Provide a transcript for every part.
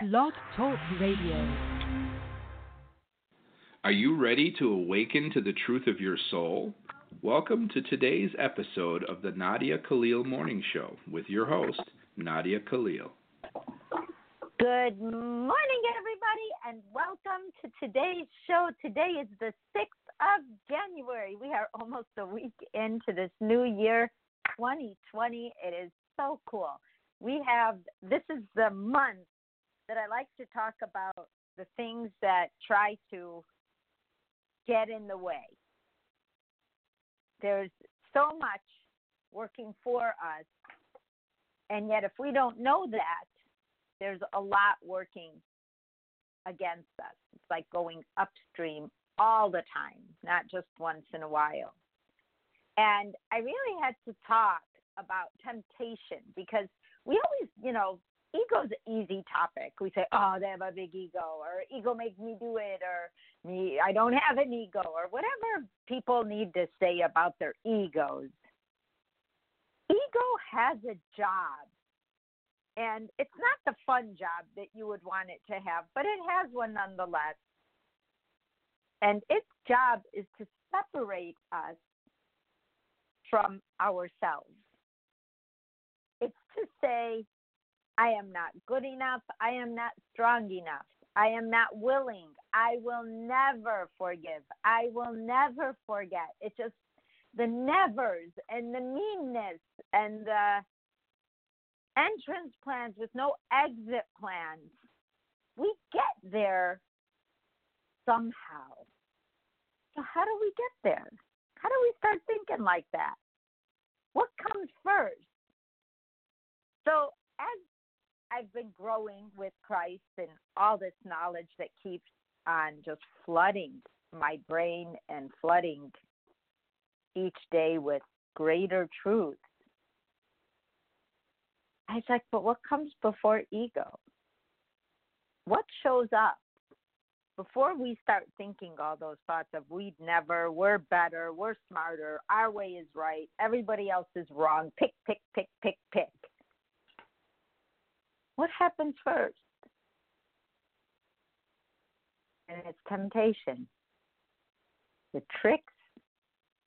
Blog Talk Radio. Are you ready to awaken to the truth of your soul? Welcome to today's episode of the Nadia Khalil Morning Show with your host, Nadia Khalil. Good morning, everybody, and welcome to today's show. Today is the 6th of January. We are almost a week into this new year, 2020. It is so cool. We have, this is the month that I like to talk about the things that try to get in the way. There's so much working for us, and yet if we don't know that, there's a lot working against us. It's like going upstream all the time, not just once in a while. And I really had to talk about temptation because we always, you know, ego's an easy topic. We say, oh, they have a big ego, or ego makes me do it, or me, I don't have an ego, or whatever people need to say about their egos. Ego has a job. And it's not the fun job that you would want it to have, but it has one nonetheless. And its job is to separate us from ourselves. It's to say, I am not good enough. I am not strong enough. I am not willing. I will never forgive. I will never forget. It's just the nevers and the meanness and the entrance plans with no exit plans. We get there somehow. So, how do we get there? How do we start thinking like that? What comes first? So, as I've been growing with Christ and all this knowledge that keeps on just flooding my brain and flooding each day with greater truth. I was like, but what comes before ego? What shows up before we start thinking all those thoughts of we'd never, we're better, we're smarter, our way is right, everybody else is wrong, pick, pick, pick, pick, pick. What happens first? And it's temptation. The tricks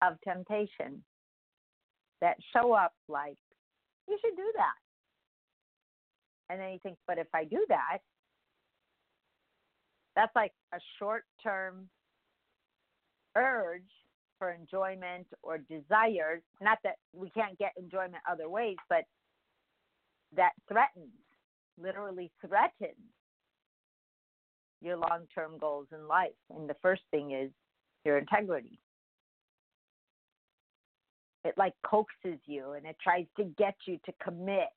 of temptation that show up like, you should do that. And then you think, but if I do that, that's like a short term urge for enjoyment or desire. Not that we can't get enjoyment other ways, but that threatens literally threatens your long term goals in life. And the first thing is your integrity. It like coaxes you and it tries to get you to commit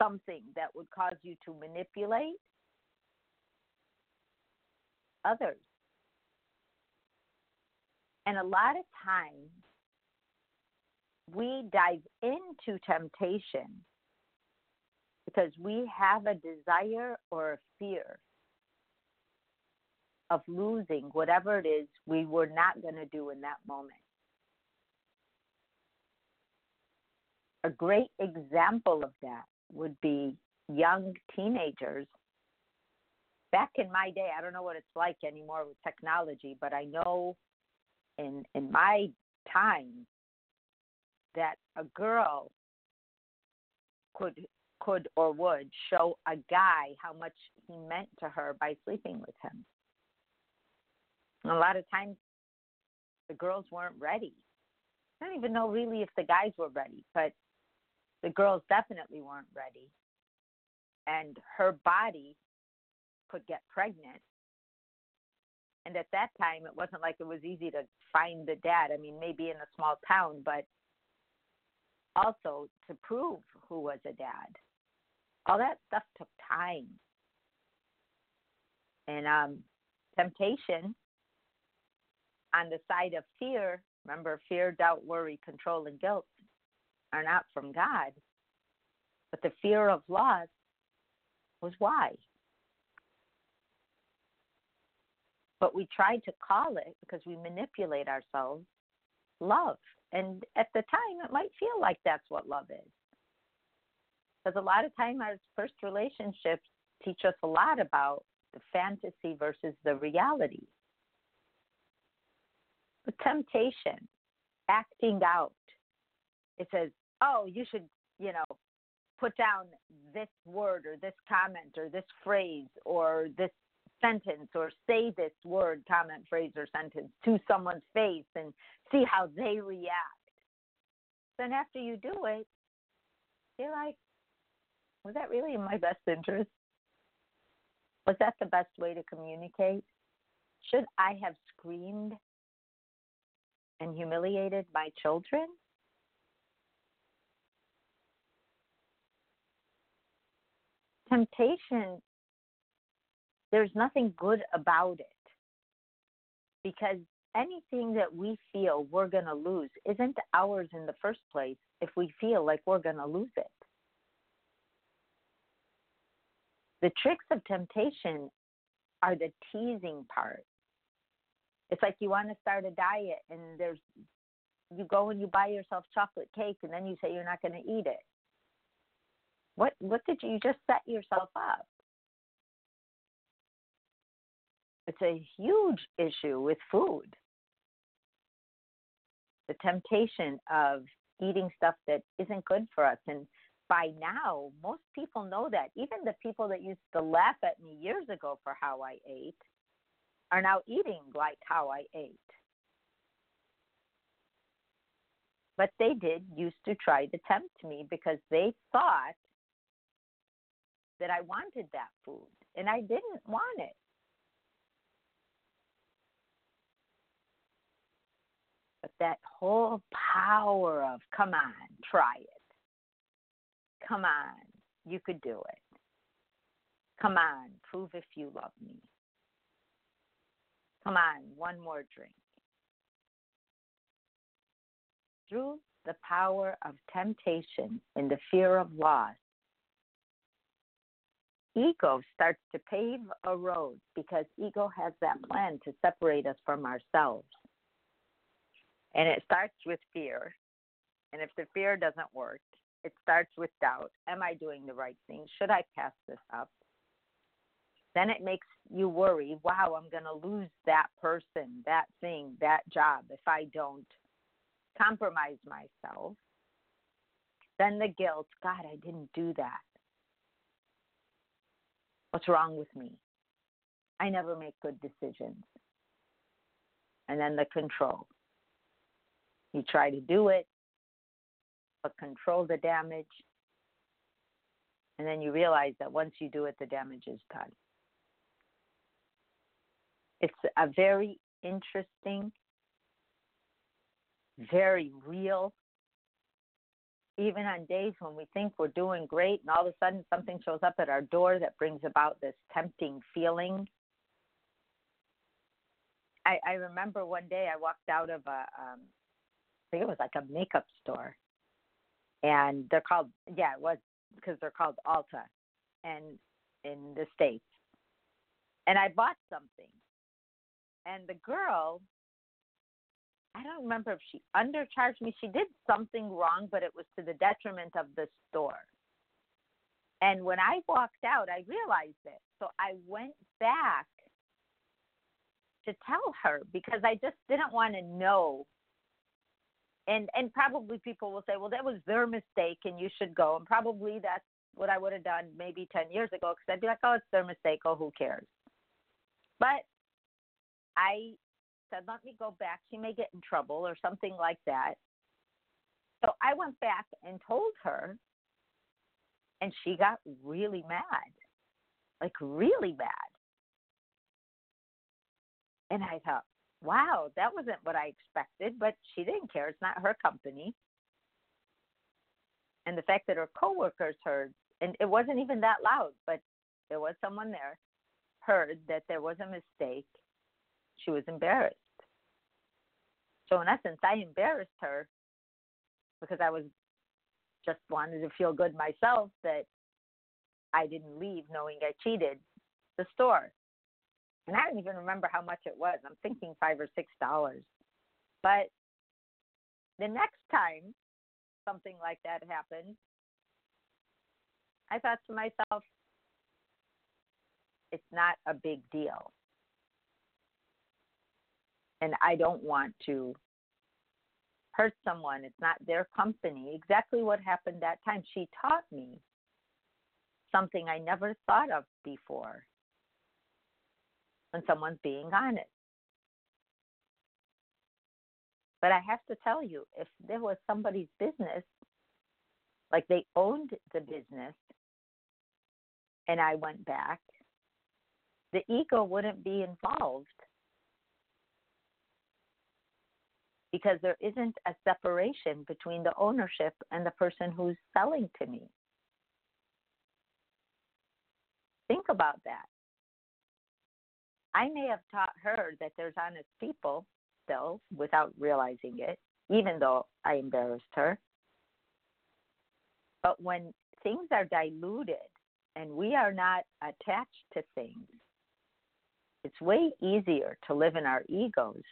something that would cause you to manipulate others. And a lot of times we dive into temptation because we have a desire or a fear of losing whatever it is we were not going to do in that moment. A great example of that would be young teenagers. Back in my day, I don't know what it's like anymore with technology, but I know in in my time that a girl could could or would show a guy how much he meant to her by sleeping with him. A lot of times the girls weren't ready. I don't even know really if the guys were ready, but the girls definitely weren't ready. And her body could get pregnant. And at that time, it wasn't like it was easy to find the dad. I mean, maybe in a small town, but also to prove who was a dad all that stuff took time. And um, temptation on the side of fear, remember, fear, doubt, worry, control, and guilt are not from God. But the fear of loss was why. But we try to call it because we manipulate ourselves love. And at the time, it might feel like that's what love is. Because a lot of time our first relationships teach us a lot about the fantasy versus the reality. The temptation, acting out. It says, oh, you should, you know, put down this word or this comment or this phrase or this sentence or say this word, comment, phrase, or sentence to someone's face and see how they react. Then after you do it, you're like, was that really in my best interest? Was that the best way to communicate? Should I have screamed and humiliated my children? Temptation, there's nothing good about it because anything that we feel we're going to lose isn't ours in the first place if we feel like we're going to lose it. The tricks of temptation are the teasing part. It's like you want to start a diet and there's you go and you buy yourself chocolate cake and then you say you're not going to eat it. What what did you, you just set yourself up? It's a huge issue with food. The temptation of eating stuff that isn't good for us and by now, most people know that. Even the people that used to laugh at me years ago for how I ate are now eating like how I ate. But they did used to try to tempt me because they thought that I wanted that food and I didn't want it. But that whole power of, come on, try it Come on, you could do it. Come on, prove if you love me. Come on, one more drink. Through the power of temptation and the fear of loss, ego starts to pave a road because ego has that plan to separate us from ourselves. And it starts with fear. And if the fear doesn't work, it starts with doubt. Am I doing the right thing? Should I pass this up? Then it makes you worry, wow, I'm going to lose that person, that thing, that job if I don't compromise myself. Then the guilt, God, I didn't do that. What's wrong with me? I never make good decisions. And then the control. You try to do it, but control the damage. And then you realize that once you do it, the damage is done. It's a very interesting, very real, even on days when we think we're doing great and all of a sudden something shows up at our door that brings about this tempting feeling. I, I remember one day I walked out of a, um, I think it was like a makeup store, and they're called yeah it was because they're called Ulta, and in the states. And I bought something, and the girl, I don't remember if she undercharged me. She did something wrong, but it was to the detriment of the store. And when I walked out, I realized it. So I went back to tell her because I just didn't want to know and and probably people will say, well, that was their mistake, and you should go. And probably that's what I would have done maybe ten years ago, because I'd be like, oh, it's their mistake. Oh, who cares? But I said, let me go back. She may get in trouble or something like that. So I went back and told her, and she got really mad, like really mad. And I thought, wow, that wasn't what I expected, but she didn't care. It's not her company. And the fact that her coworkers heard, and it wasn't even that loud, but there was someone there, heard that there was a mistake, she was embarrassed. So in essence, I embarrassed her because I was just wanted to feel good myself that I didn't leave knowing I cheated the store and I don't even remember how much it was. I'm thinking five or six dollars. But the next time something like that happened, I thought to myself, it's not a big deal. And I don't want to hurt someone. It's not their company. Exactly what happened that time. She taught me something I never thought of before when someone's being honest. But I have to tell you, if there was somebody's business, like they owned the business, and I went back, the ego wouldn't be involved because there isn't a separation between the ownership and the person who's selling to me. Think about that. I may have taught her that there's honest people still without realizing it, even though I embarrassed her. But when things are diluted and we are not attached to things, it's way easier to live in our egos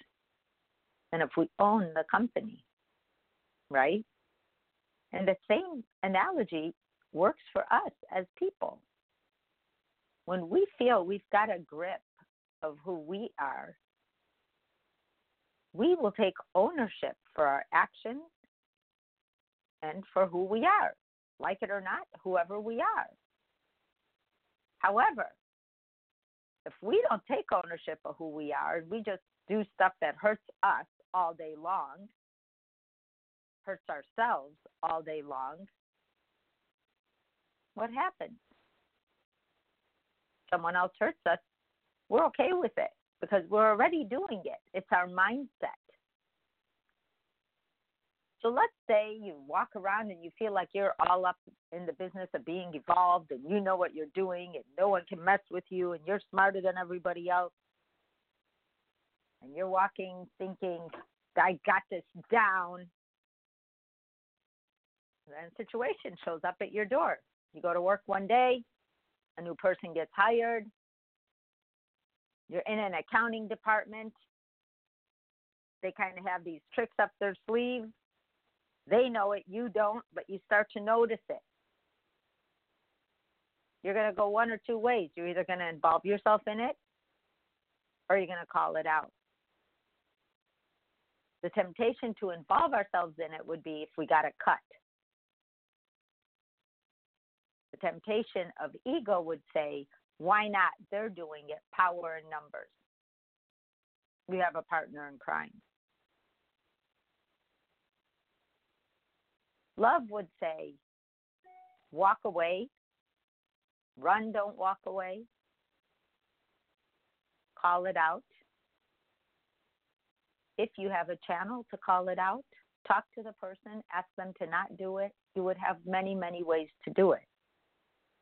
than if we own the company, right? And the same analogy works for us as people. When we feel we've got a grip of who we are, we will take ownership for our actions and for who we are, like it or not, whoever we are. However, if we don't take ownership of who we are and we just do stuff that hurts us all day long, hurts ourselves all day long, what happens? Someone else hurts us, we're okay with it because we're already doing it. It's our mindset. So let's say you walk around and you feel like you're all up in the business of being evolved and you know what you're doing and no one can mess with you and you're smarter than everybody else. And you're walking thinking, I got this down. then a situation shows up at your door. You go to work one day, a new person gets hired, you're in an accounting department. They kind of have these tricks up their sleeve. They know it, you don't, but you start to notice it. You're going to go one or two ways. You're either going to involve yourself in it or you're going to call it out. The temptation to involve ourselves in it would be if we got a cut. The temptation of ego would say, why not? They're doing it. Power in numbers. We have a partner in crime. Love would say, walk away, run, don't walk away, call it out. If you have a channel to call it out, talk to the person, ask them to not do it. You would have many, many ways to do it.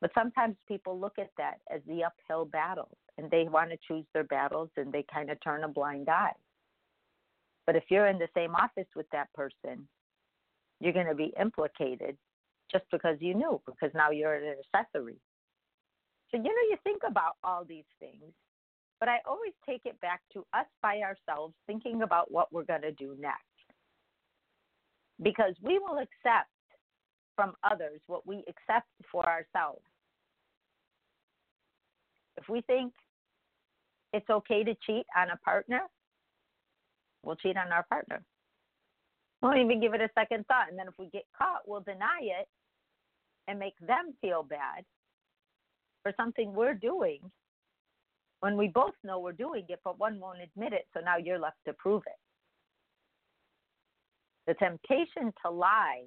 But sometimes people look at that as the uphill battle and they want to choose their battles and they kind of turn a blind eye. But if you're in the same office with that person, you're going to be implicated just because you knew, because now you're an accessory. So, you know, you think about all these things, but I always take it back to us by ourselves thinking about what we're going to do next. Because we will accept from others what we accept for ourselves if we think it's okay to cheat on a partner, we'll cheat on our partner. We won't even give it a second thought. And then if we get caught, we'll deny it and make them feel bad for something we're doing when we both know we're doing it, but one won't admit it. So now you're left to prove it. The temptation to lie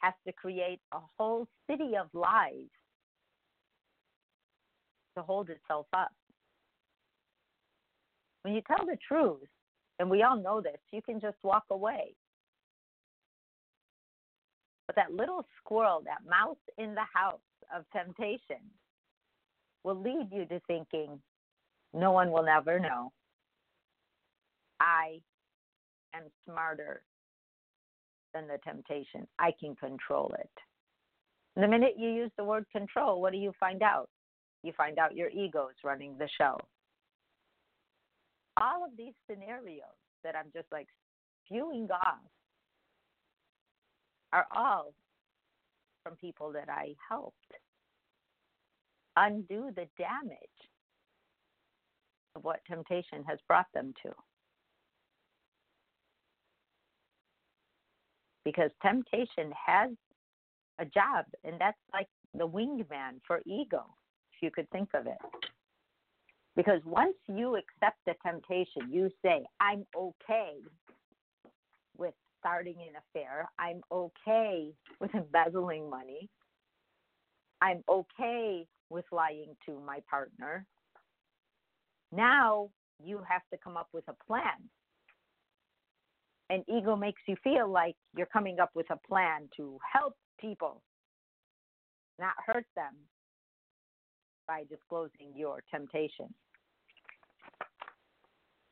has to create a whole city of lies to hold itself up. When you tell the truth, and we all know this, you can just walk away. But that little squirrel, that mouse in the house of temptation, will lead you to thinking, no one will never know. I am smarter than the temptation. I can control it. And the minute you use the word control, what do you find out? You find out your ego is running the show. All of these scenarios that I'm just like spewing off are all from people that I helped. undo the damage of what temptation has brought them to. Because temptation has a job, and that's like the wingman for ego, you could think of it. Because once you accept the temptation, you say, I'm okay with starting an affair. I'm okay with embezzling money. I'm okay with lying to my partner. Now you have to come up with a plan. And ego makes you feel like you're coming up with a plan to help people, not hurt them by disclosing your temptation.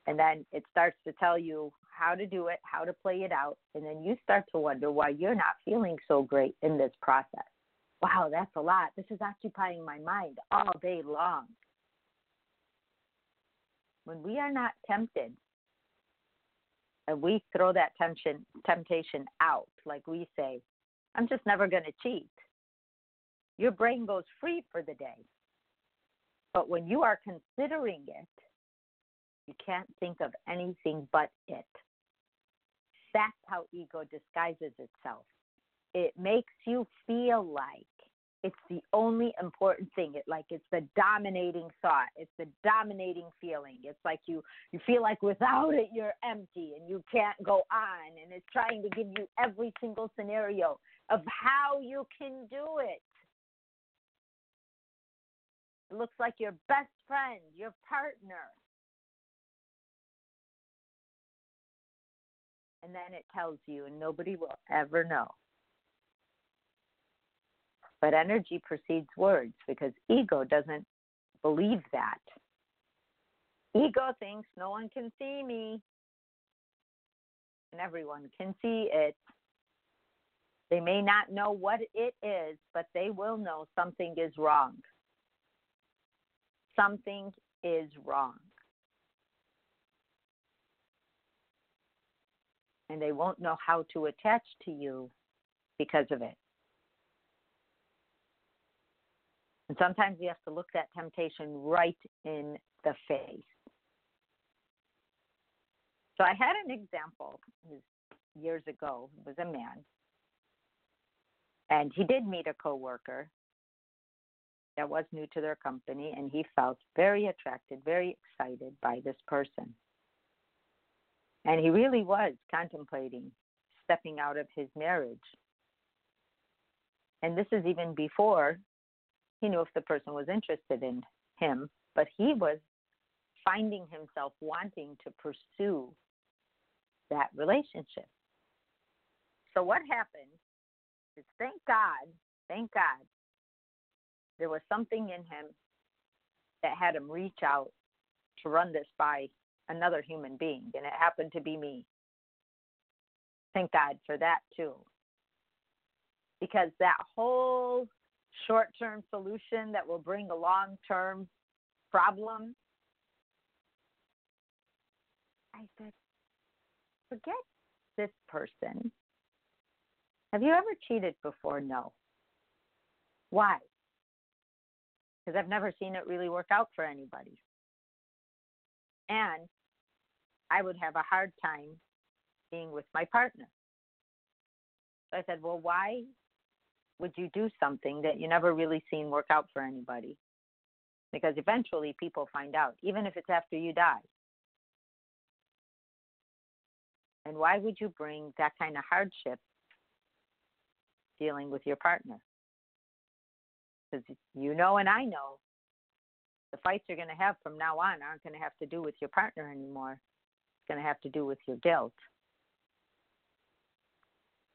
And then it starts to tell you how to do it, how to play it out. And then you start to wonder why you're not feeling so great in this process. Wow, that's a lot. This is occupying my mind all day long when we are not tempted and we throw that temptation temptation out, like we say, I'm just never going to cheat. Your brain goes free for the day. But when you are considering it, you can't think of anything but it. That's how ego disguises itself. It makes you feel like it's the only important thing it like it's the dominating thought it's the dominating feeling it's like you you feel like without it you're empty and you can't go on and it's trying to give you every single scenario of how you can do it it looks like your best friend your partner and then it tells you and nobody will ever know but energy precedes words because ego doesn't believe that. Ego thinks no one can see me, and everyone can see it. They may not know what it is, but they will know something is wrong. Something is wrong. And they won't know how to attach to you because of it. And sometimes you have to look that temptation right in the face. So I had an example years ago. It was a man. And he did meet a coworker that was new to their company and he felt very attracted, very excited by this person. And he really was contemplating stepping out of his marriage. And this is even before he knew if the person was interested in him, but he was finding himself wanting to pursue that relationship. So what happened is thank God, thank God, there was something in him that had him reach out to run this by another human being, and it happened to be me. Thank God for that too. Because that whole short term solution that will bring a long term problem. I said, forget this person. Have you ever cheated before? No. Why? Because I've never seen it really work out for anybody. And I would have a hard time being with my partner. So I said, well, why would you do something that you never really seen work out for anybody? Because eventually people find out, even if it's after you die. And why would you bring that kind of hardship dealing with your partner? Because you know and I know the fights you're going to have from now on aren't going to have to do with your partner anymore. It's going to have to do with your guilt.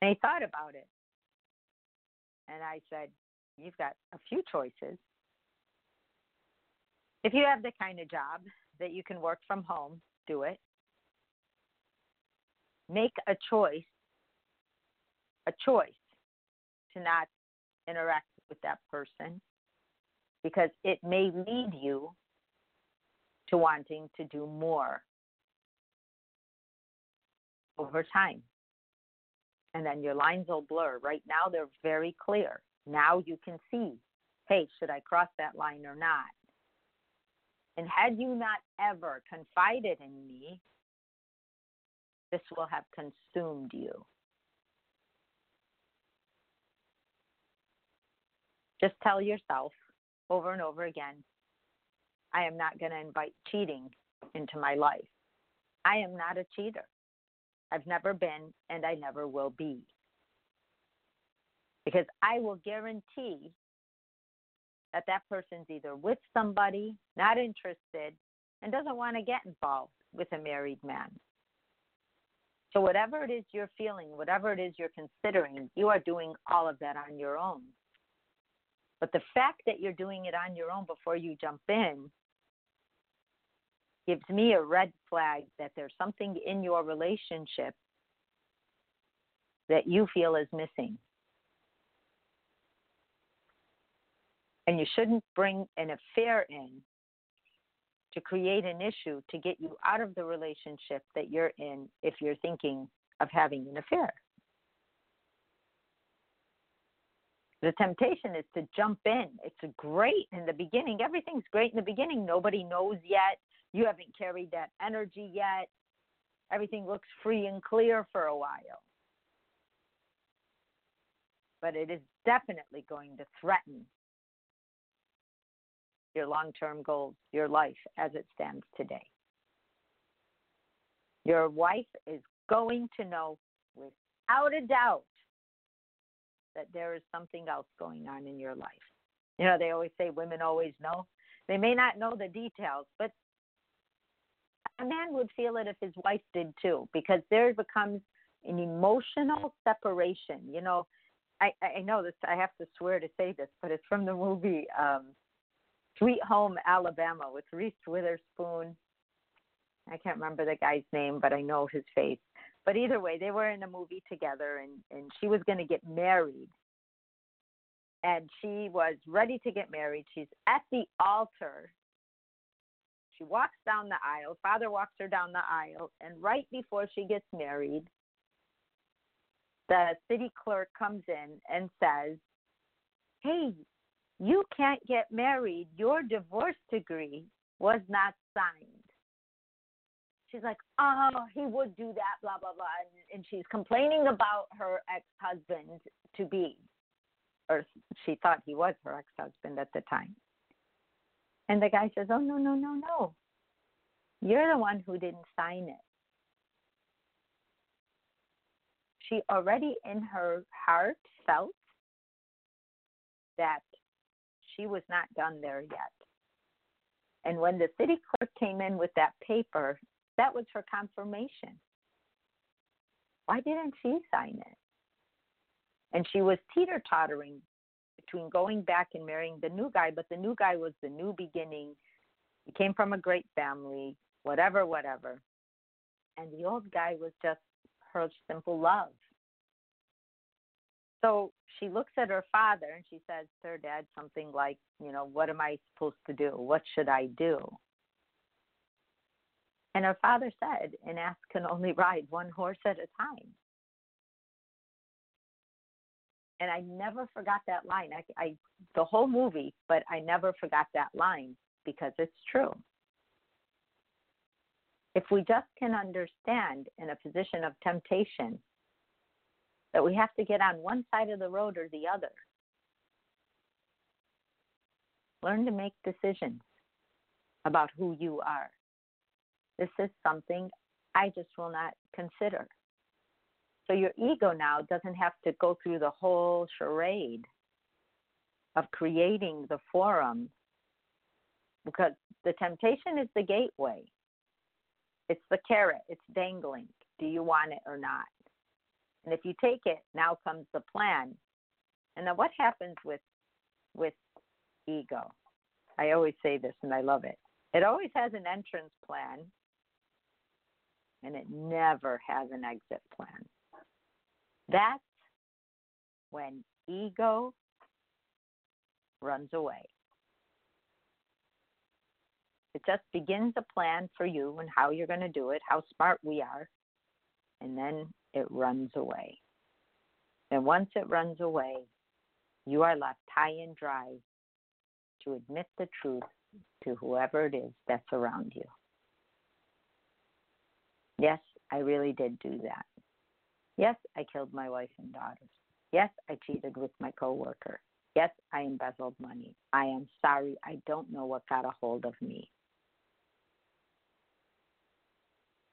And he thought about it. And I said, You've got a few choices. If you have the kind of job that you can work from home, do it. Make a choice, a choice to not interact with that person because it may lead you to wanting to do more over time and then your lines will blur. Right now, they're very clear. Now you can see hey, should I cross that line or not? And had you not ever confided in me, this will have consumed you. Just tell yourself over and over again I am not going to invite cheating into my life. I am not a cheater. I've never been, and I never will be. Because I will guarantee that that person's either with somebody, not interested, and doesn't want to get involved with a married man. So, whatever it is you're feeling, whatever it is you're considering, you are doing all of that on your own. But the fact that you're doing it on your own before you jump in gives me a red flag that there's something in your relationship that you feel is missing. And you shouldn't bring an affair in to create an issue to get you out of the relationship that you're in if you're thinking of having an affair. The temptation is to jump in. It's great in the beginning. Everything's great in the beginning. Nobody knows yet. You haven't carried that energy yet. Everything looks free and clear for a while. But it is definitely going to threaten your long term goals, your life as it stands today. Your wife is going to know without a doubt that there is something else going on in your life. You know, they always say women always know. They may not know the details, but a man would feel it if his wife did too, because there becomes an emotional separation. You know, I, I know this, I have to swear to say this, but it's from the movie um, Sweet Home Alabama with Reese Witherspoon. I can't remember the guy's name, but I know his face. But either way, they were in a movie together, and and she was going to get married, and she was ready to get married. She's at the altar. She walks down the aisle. Father walks her down the aisle, and right before she gets married, the city clerk comes in and says, "Hey, you can't get married. Your divorce degree was not signed." She's like, oh, he would do that, blah blah blah, and, and she's complaining about her ex-husband to be, or she thought he was her ex-husband at the time. And the guy says, oh no no no no, you're the one who didn't sign it. She already in her heart felt that she was not done there yet. And when the city clerk came in with that paper that was her confirmation. Why didn't she sign it? And she was teeter tottering between going back and marrying the new guy, but the new guy was the new beginning. He came from a great family, whatever, whatever. And the old guy was just her simple love. So she looks at her father and she says to her dad something like, you know, what am I supposed to do? What should I do? And her father said, An ass can only ride one horse at a time. And I never forgot that line. I, I the whole movie, but I never forgot that line because it's true. If we just can understand in a position of temptation that we have to get on one side of the road or the other, learn to make decisions about who you are. This is something I just will not consider. So your ego now doesn't have to go through the whole charade of creating the forum because the temptation is the gateway. It's the carrot, it's dangling. Do you want it or not? And if you take it, now comes the plan. And then what happens with with ego? I always say this and I love it. It always has an entrance plan and it never has an exit plan. That's when ego runs away. It just begins a plan for you and how you're going to do it, how smart we are, and then it runs away. And once it runs away, you are left high and dry to admit the truth to whoever it is that's around you. Yes, I really did do that. Yes, I killed my wife and daughters. Yes, I cheated with my coworker. Yes, I embezzled money. I am sorry. I don't know what got a hold of me.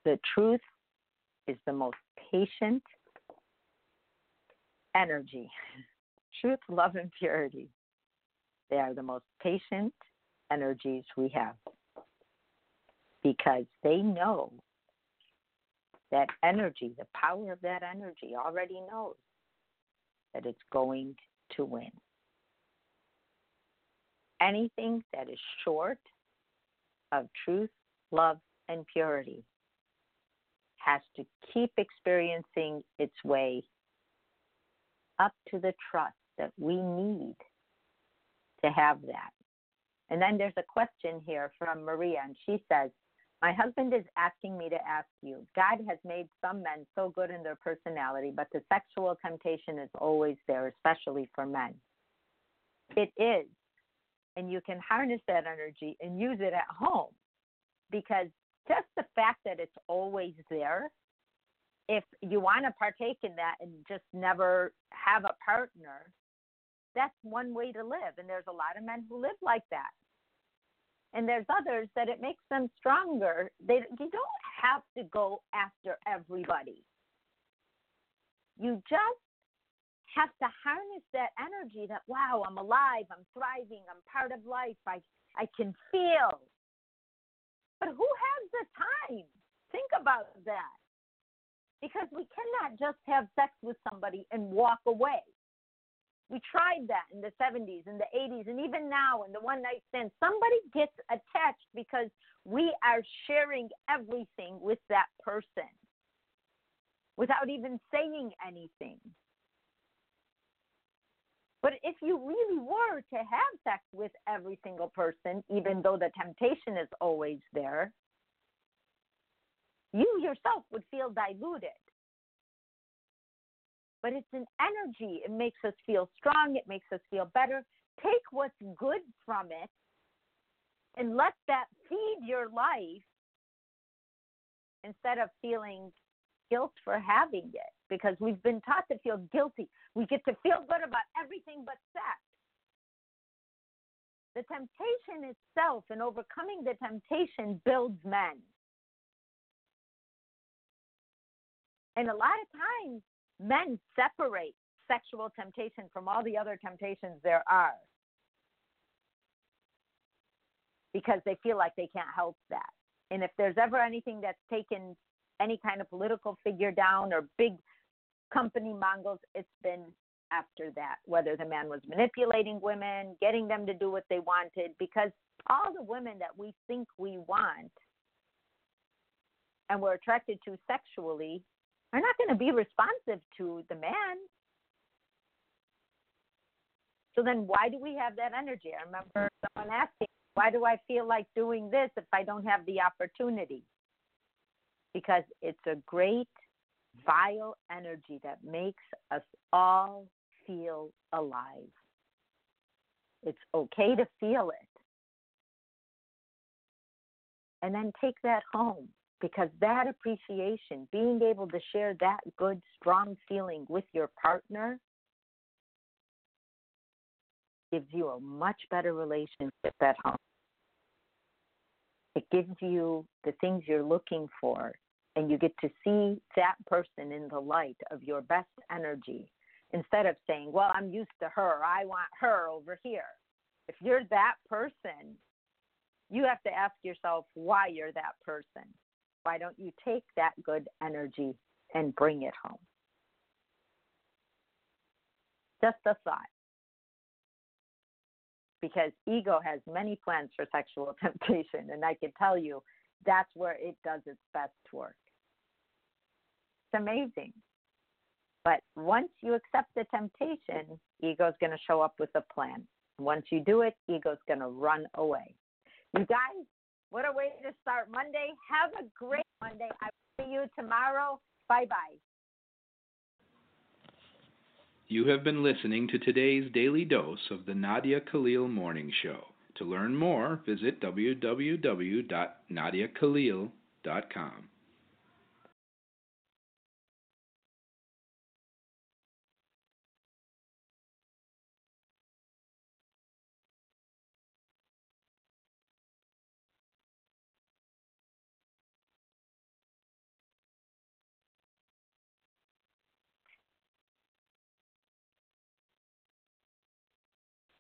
The truth is the most patient energy. Truth, love, and purity. They are the most patient energies we have because they know that energy, the power of that energy already knows that it's going to win. Anything that is short of truth, love, and purity has to keep experiencing its way up to the trust that we need to have that. And then there's a question here from Maria, and she says, My husband is asking me to ask you God has made some men so good in their personality, but the sexual temptation is always there, especially for men. It is. And you can harness that energy and use it at home because just the fact that it's always there, if you want to partake in that and just never have a partner, that's one way to live. And there's a lot of men who live like that. And there's others that it makes them stronger. They you don't have to go after everybody. You just have to harness that energy that wow, I'm alive, I'm thriving, I'm part of life. I I can feel. But who has the time? Think about that. Because we cannot just have sex with somebody and walk away. We tried that in the 70s, in the 80s, and even now in the one night stand. Somebody gets attached because we are sharing everything with that person without even saying anything. But if you really were to have sex with every single person, even though the temptation is always there, you yourself would feel diluted but it's an energy. It makes us feel strong, it makes us feel better. Take what's good from it and let that feed your life instead of feeling guilt for having it because we've been taught to feel guilty. We get to feel good about everything but sex. The temptation itself and overcoming the temptation builds men. And a lot of times, men separate sexual temptation from all the other temptations there are because they feel like they can't help that. And if there's ever anything that's taken any kind of political figure down or big company mongols, it's been after that, whether the man was manipulating women, getting them to do what they wanted, because all the women that we think we want and we're attracted to sexually are not going to be responsive to the man. So then, why do we have that energy? I remember someone asking, why do I feel like doing this if I don't have the opportunity? Because it's a great, vile energy that makes us all feel alive. It's okay to feel it. And then take that home because that appreciation, being able to share that good, strong feeling with your partner, gives you a much better relationship at home. It gives you the things you're looking for, and you get to see that person in the light of your best energy instead of saying, Well, I'm used to her, I want her over here. If you're that person, you have to ask yourself why you're that person why don't you take that good energy and bring it home? Just a thought. Because ego has many plans for sexual temptation, and I can tell you that's where it does its best work. It's amazing. But once you accept the temptation, ego's going to show up with a plan. Once you do it, ego's going to run away. You guys, what a way to start Monday. Have a great Monday. I will see you tomorrow. Bye bye. You have been listening to today's daily dose of the Nadia Khalil Morning Show. To learn more, visit www.nadiakhalil.com.